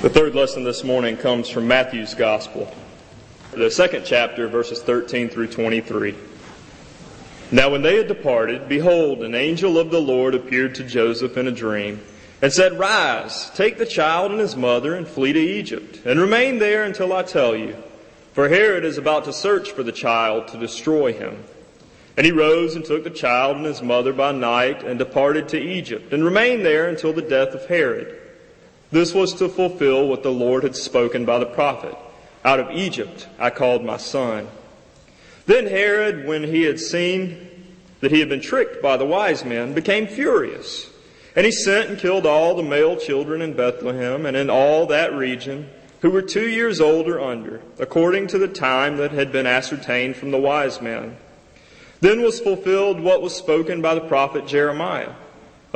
The third lesson this morning comes from Matthew's Gospel, the second chapter, verses 13 through 23. Now, when they had departed, behold, an angel of the Lord appeared to Joseph in a dream and said, Rise, take the child and his mother and flee to Egypt, and remain there until I tell you. For Herod is about to search for the child to destroy him. And he rose and took the child and his mother by night and departed to Egypt, and remained there until the death of Herod. This was to fulfill what the Lord had spoken by the prophet. Out of Egypt I called my son. Then Herod, when he had seen that he had been tricked by the wise men, became furious. And he sent and killed all the male children in Bethlehem and in all that region who were two years old or under, according to the time that had been ascertained from the wise men. Then was fulfilled what was spoken by the prophet Jeremiah.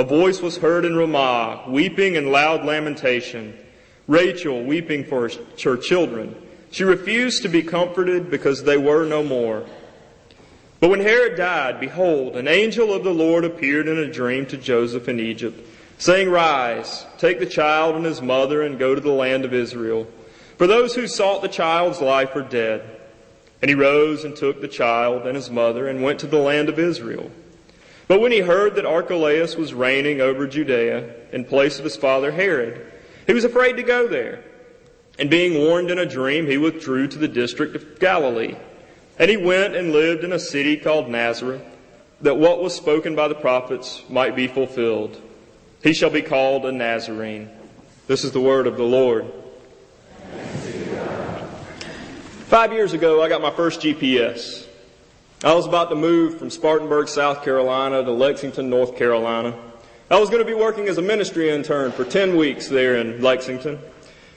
A voice was heard in Ramah, weeping and loud lamentation. Rachel weeping for her children. She refused to be comforted because they were no more. But when Herod died, behold, an angel of the Lord appeared in a dream to Joseph in Egypt, saying, Rise, take the child and his mother and go to the land of Israel. For those who sought the child's life are dead. And he rose and took the child and his mother and went to the land of Israel. But when he heard that Archelaus was reigning over Judea in place of his father Herod, he was afraid to go there. And being warned in a dream, he withdrew to the district of Galilee. And he went and lived in a city called Nazareth, that what was spoken by the prophets might be fulfilled. He shall be called a Nazarene. This is the word of the Lord. Five years ago, I got my first GPS. I was about to move from Spartanburg, South Carolina to Lexington, North Carolina. I was going to be working as a ministry intern for 10 weeks there in Lexington.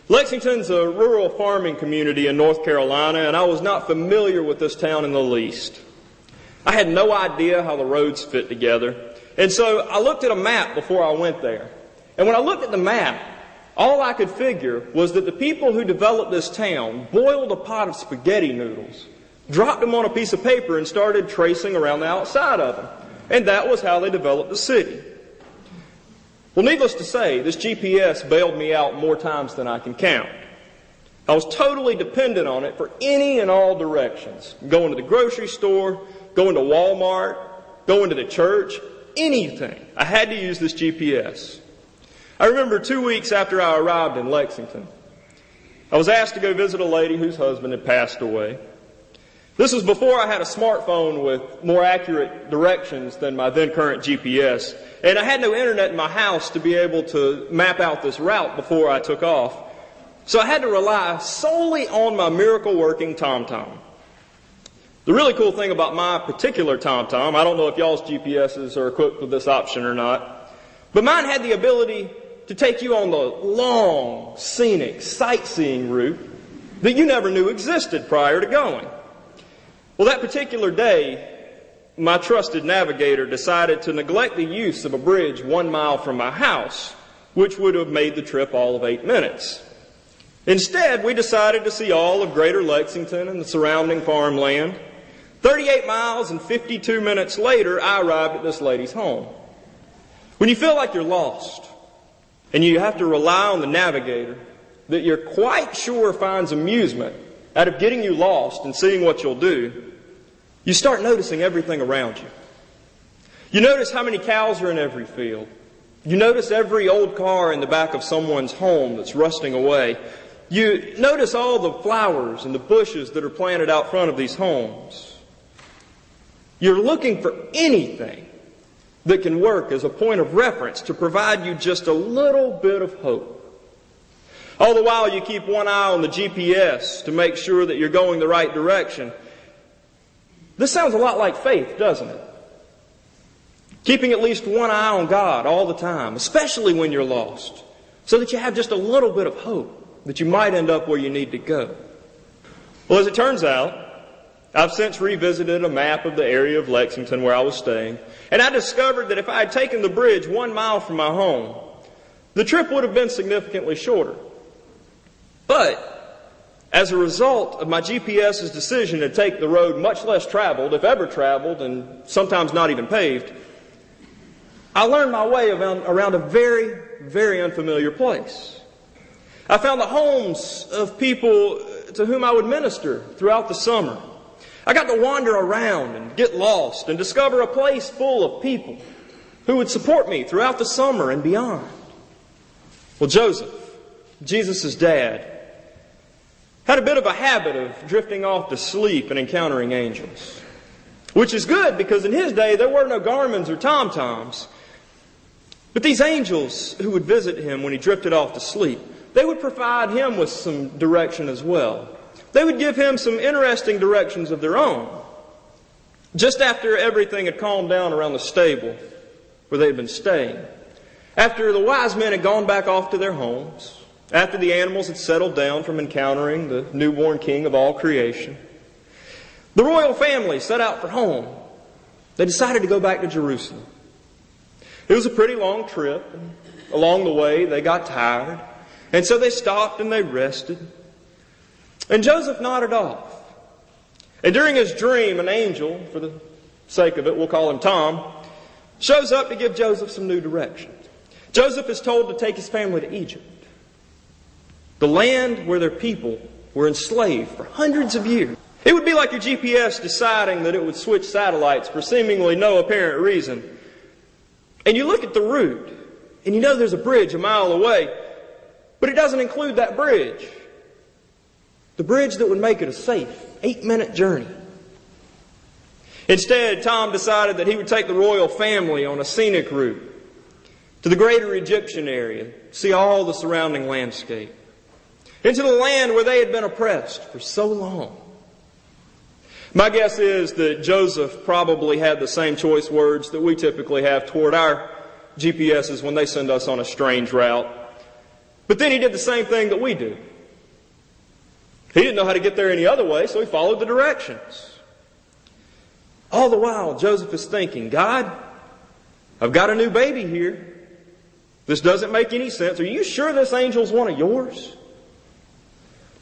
Lexington's a rural farming community in North Carolina, and I was not familiar with this town in the least. I had no idea how the roads fit together, and so I looked at a map before I went there. And when I looked at the map, all I could figure was that the people who developed this town boiled a pot of spaghetti noodles dropped them on a piece of paper, and started tracing around the outside of them. And that was how they developed the city. Well, needless to say, this GPS bailed me out more times than I can count. I was totally dependent on it for any and all directions. Going to the grocery store, going to Walmart, going to the church, anything. I had to use this GPS. I remember two weeks after I arrived in Lexington, I was asked to go visit a lady whose husband had passed away. This was before I had a smartphone with more accurate directions than my then current GPS. And I had no internet in my house to be able to map out this route before I took off. So I had to rely solely on my miracle working TomTom. The really cool thing about my particular TomTom, I don't know if y'all's GPSs are equipped with this option or not, but mine had the ability to take you on the long, scenic, sightseeing route that you never knew existed prior to going. Well, that particular day, my trusted navigator decided to neglect the use of a bridge one mile from my house, which would have made the trip all of eight minutes. Instead, we decided to see all of greater Lexington and the surrounding farmland. 38 miles and 52 minutes later, I arrived at this lady's home. When you feel like you're lost and you have to rely on the navigator that you're quite sure finds amusement out of getting you lost and seeing what you'll do, you start noticing everything around you. You notice how many cows are in every field. You notice every old car in the back of someone's home that's rusting away. You notice all the flowers and the bushes that are planted out front of these homes. You're looking for anything that can work as a point of reference to provide you just a little bit of hope. All the while, you keep one eye on the GPS to make sure that you're going the right direction. This sounds a lot like faith, doesn't it? Keeping at least one eye on God all the time, especially when you're lost, so that you have just a little bit of hope that you might end up where you need to go. Well, as it turns out, I've since revisited a map of the area of Lexington where I was staying, and I discovered that if I had taken the bridge one mile from my home, the trip would have been significantly shorter. But as a result of my GPS's decision to take the road much less traveled, if ever traveled, and sometimes not even paved, I learned my way around, a very, very unfamiliar place. I found the homes of people to whom I would minister throughout the summer. I got to wander around and get lost and discover a place full of people who would support me throughout the summer and beyond. Well, Joseph, Jesus' dad, had a bit of a habit of drifting off to sleep and encountering angels. Which is good because in his day there were no Garmins or TomToms. But these angels who would visit him when he drifted off to sleep, they would provide him with some direction as well. They would give him some interesting directions of their own. Just after everything had calmed down around the stable where they had been staying, after the wise men had gone back off to their homes, after the animals had settled down from encountering the newborn king of all creation, the royal family set out for home. They decided to go back to Jerusalem. It was a pretty long trip. And along the way, they got tired. And so they stopped and they rested. And Joseph nodded off. And during his dream, an angel, for the sake of it, we'll call him Tom, shows up to give Joseph some new directions. Joseph is told to take his family to Egypt, the land where their people were enslaved for hundreds of years. It would be like your GPS deciding that it would switch satellites for seemingly no apparent reason. And you look at the route, and you know there's a bridge a mile away, but it doesn't include that bridge. The bridge that would make it a safe eight minute journey. Instead, Tom decided that he would take the royal family on a scenic route to the greater Egyptian area, see all the surrounding landscape, into the land where they had been oppressed for so long. My guess is that Joseph probably had the same choice words that we typically have toward our GPSs when they send us on a strange route. But then he did the same thing that we do. He didn't know how to get there any other way, so he followed the directions. All the while, Joseph is thinking, God, I've got a new baby here. This doesn't make any sense. Are you sure this angel's one of yours?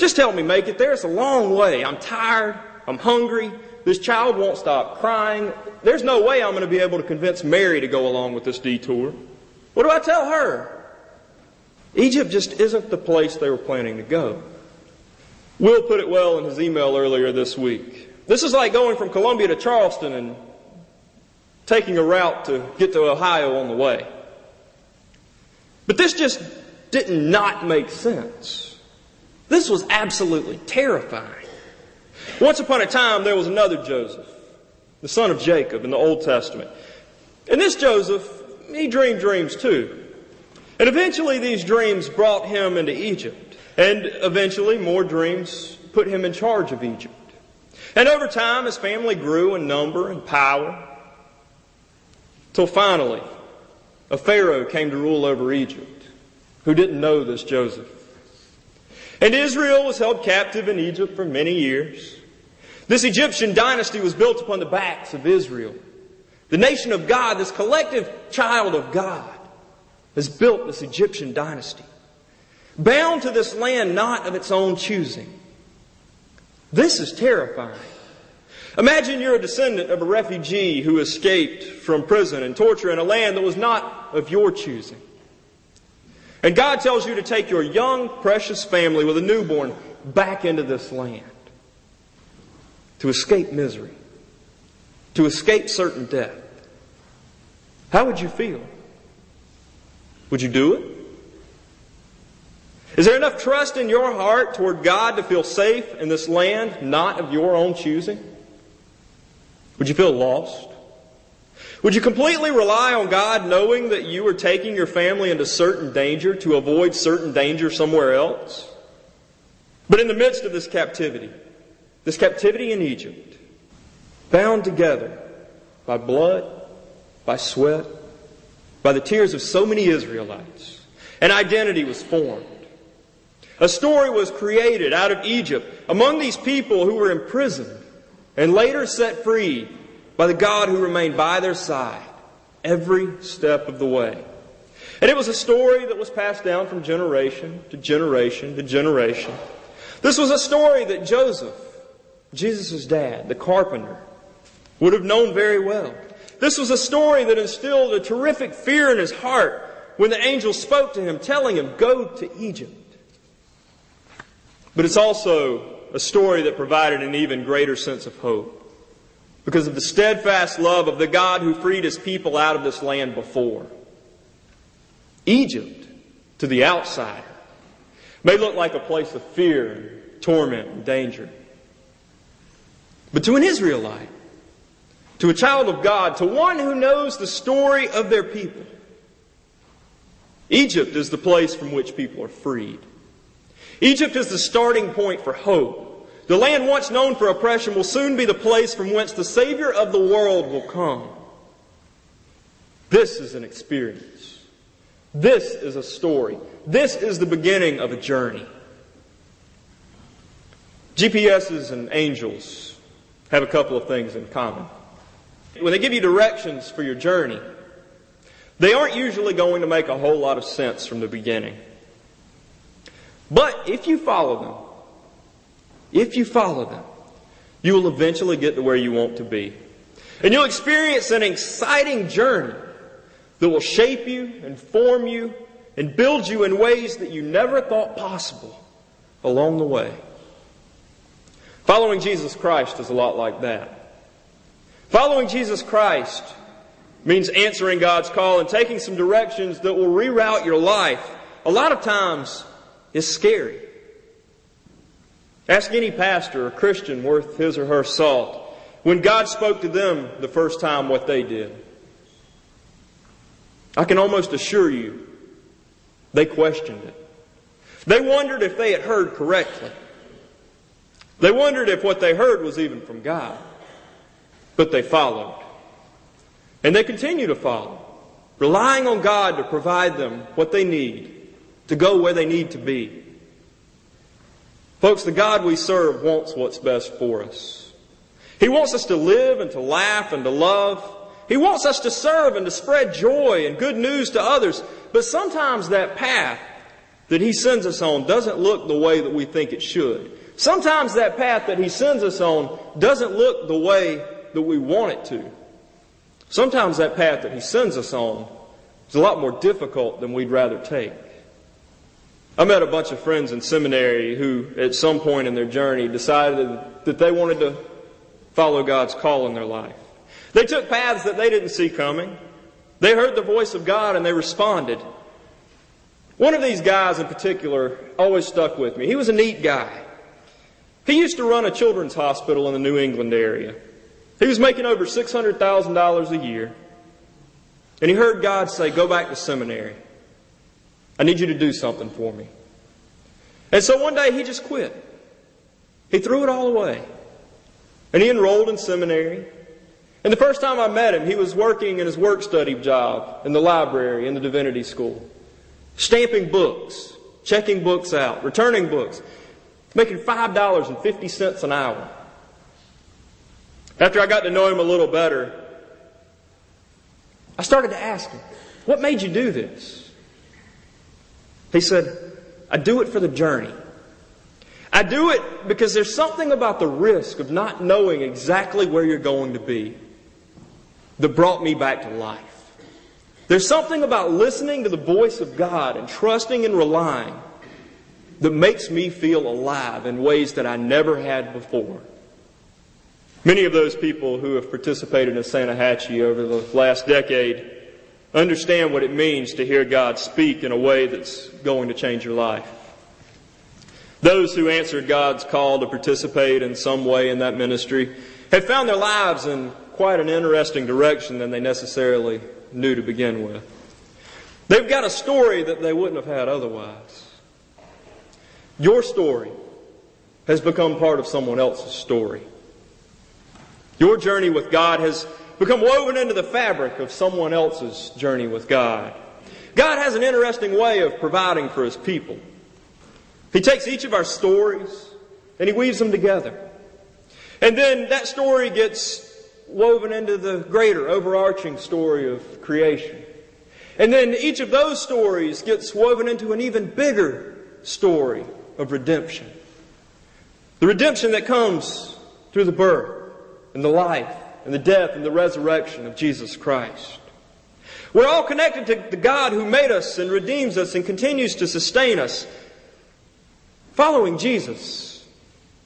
Just help me make it there. It's a long way. I'm tired. I'm hungry. This child won't stop crying. There's no way I'm going to be able to convince Mary to go along with this detour. What do I tell her? Egypt just isn't the place they were planning to go. Will put it well in his email earlier this week. This is like going from Columbia to Charleston and taking a route to get to Ohio on the way. But this just did not make sense. This was absolutely terrifying. Once upon a time, there was another Joseph, the son of Jacob in the Old Testament. And this Joseph, he dreamed dreams too. And eventually these dreams brought him into Egypt. And eventually more dreams put him in charge of Egypt. And over time, his family grew in number and power. Till finally, a Pharaoh came to rule over Egypt who didn't know this Joseph. And Israel was held captive in Egypt for many years. This Egyptian dynasty was built upon the backs of Israel. The nation of God, this collective child of God, has built this Egyptian dynasty. Bound to this land not of its own choosing. This is terrifying. Imagine you're a descendant of a refugee who escaped from prison and torture in a land that was not of your choosing. And God tells you to take your young, precious family with a newborn back into this land to escape misery, to escape certain death. How would you feel? Would you do it? Is there enough trust in your heart toward God to feel safe in this land not of your own choosing? Would you feel lost? Would you completely rely on God knowing that you are taking your family into certain danger to avoid certain danger somewhere else? But in the midst of this captivity, this captivity in Egypt, bound together by blood, by sweat, by the tears of so many Israelites, an identity was formed. A story was created out of Egypt among these people who were imprisoned and later set free by the God who remained by their side every step of the way. And it was a story that was passed down from generation to generation to generation. This was a story that Joseph, Jesus' dad, the carpenter, would have known very well. This was a story that instilled a terrific fear in his heart when the angel spoke to him, telling him, Go to Egypt. But it's also a story that provided an even greater sense of hope because of the steadfast love of the God who freed his people out of this land before. Egypt, to the outsider, may look like a place of fear, torment, and danger. But to an Israelite, to a child of God, to one who knows the story of their people, Egypt is the place from which people are freed. Egypt is the starting point for hope. The land once known for oppression will soon be the place from whence the Savior of the world will come. This is an experience. This is a story. This is the beginning of a journey. GPSs and angels have a couple of things in common. When they give you directions for your journey, they aren't usually going to make a whole lot of sense from the beginning. But if you follow them, if you follow them, you will eventually get to where you want to be. And you'll experience an exciting journey that will shape you and form you and build you in ways that you never thought possible along the way. Following Jesus Christ is a lot like that. Following Jesus Christ means answering God's call and taking some directions that will reroute your life. A lot of times it's scary. Ask any pastor or Christian worth his or her salt when God spoke to them the first time what they did. I can almost assure you they questioned it. They wondered if they had heard correctly. They wondered if what they heard was even from God. But they followed. And they continue to follow, relying on God to provide them what they need to go where they need to be. Folks, the God we serve wants what's best for us. He wants us to live and to laugh and to love. He wants us to serve and to spread joy and good news to others. But sometimes that path that He sends us on doesn't look the way that we think it should. Sometimes that path that He sends us on doesn't look the way that we want it to. Sometimes that path that He sends us on is a lot more difficult than we'd rather take. I met a bunch of friends in seminary who, at some point in their journey, decided that they wanted to follow God's call in their life. They took paths that they didn't see coming. They heard the voice of God and they responded. One of these guys in particular always stuck with me. He was a neat guy. He used to run a children's hospital in the New England area. He was making over $600,000 a year. And he heard God say, Go back to seminary. I need you to do something for me. And so one day he just quit. He threw it all away. And he enrolled in seminary. And the first time I met him, he was working in his work study job in the library in the divinity school, stamping books, checking books out, returning books, making $5.50 an hour. After I got to know him a little better, I started to ask him, What made you do this? He said, I do it for the journey. I do it because there's something about the risk of not knowing exactly where you're going to be that brought me back to life. There's something about listening to the voice of God and trusting and relying that makes me feel alive in ways that I never had before. Many of those people who have participated in Santa Hatchee over the last decade understand what it means to hear God speak in a way that's going to change your life. Those who answered God's call to participate in some way in that ministry have found their lives in quite an interesting direction than they necessarily knew to begin with. They've got a story that they wouldn't have had otherwise. Your story has become part of someone else's story. Your journey with God has become woven into the fabric of someone else's journey with God. God has an interesting way of providing for His people. He takes each of our stories and He weaves them together. And then that story gets woven into the greater, overarching story of creation. And then each of those stories gets woven into an even bigger story of redemption. The redemption that comes through the birth and the life and the death and the resurrection of Jesus Christ. We're all connected to the God who made us and redeems us and continues to sustain us. Following Jesus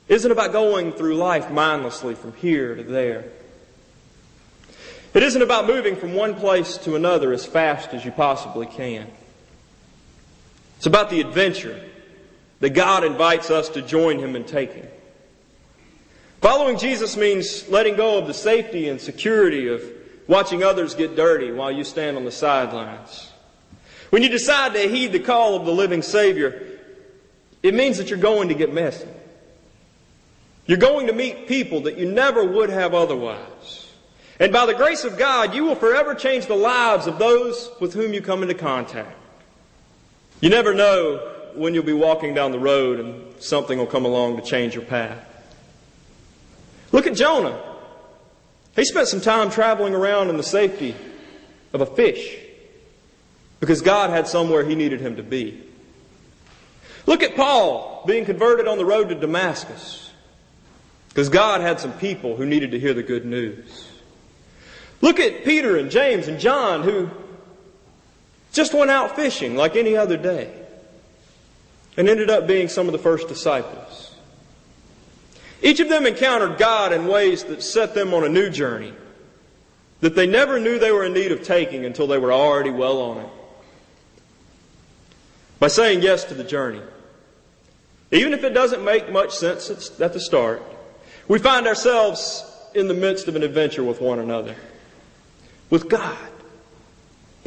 isn't about going through life mindlessly from here to there. It isn't about moving from one place to another as fast as you possibly can. It's about the adventure that God invites us to join Him in taking. Following Jesus means letting go of the safety and security of watching others get dirty while you stand on the sidelines. When you decide to heed the call of the living Savior, it means that you're going to get messy. You're going to meet people that you never would have otherwise. And by the grace of God, you will forever change the lives of those with whom you come into contact. You never know when you'll be walking down the road and something will come along to change your path. Look at Jonah. He spent some time traveling around in the safety of a fish because God had somewhere he needed him to be. Look at Paul being converted on the road to Damascus because God had some people who needed to hear the good news. Look at Peter and James and John who just went out fishing like any other day and ended up being some of the first disciples. Each of them encountered God in ways that set them on a new journey that they never knew they were in need of taking until they were already well on it. By saying yes to the journey, even if it doesn't make much sense at the start, we find ourselves in the midst of an adventure with one another, with God.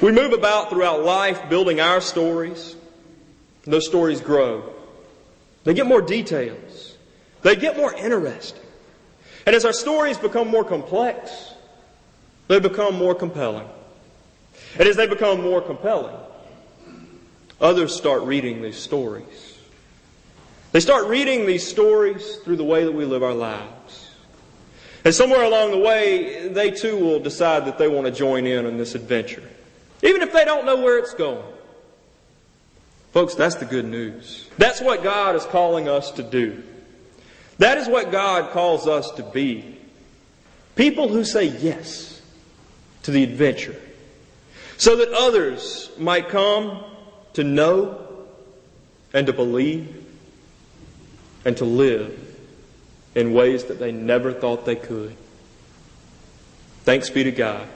We move about throughout life building our stories. Those stories grow. They get more details. They get more interesting. And as our stories become more complex, they become more compelling. And as they become more compelling, others start reading these stories. They start reading these stories through the way that we live our lives. And somewhere along the way, they too will decide that they want to join in on this adventure even if they don't know where it's going. Folks, that's the good news. That's what God is calling us to do. That is what God calls us to be. People who say yes to the adventure so that others might come to know and to believe and to live in ways that they never thought they could. Thanks be to God.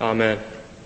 Amen.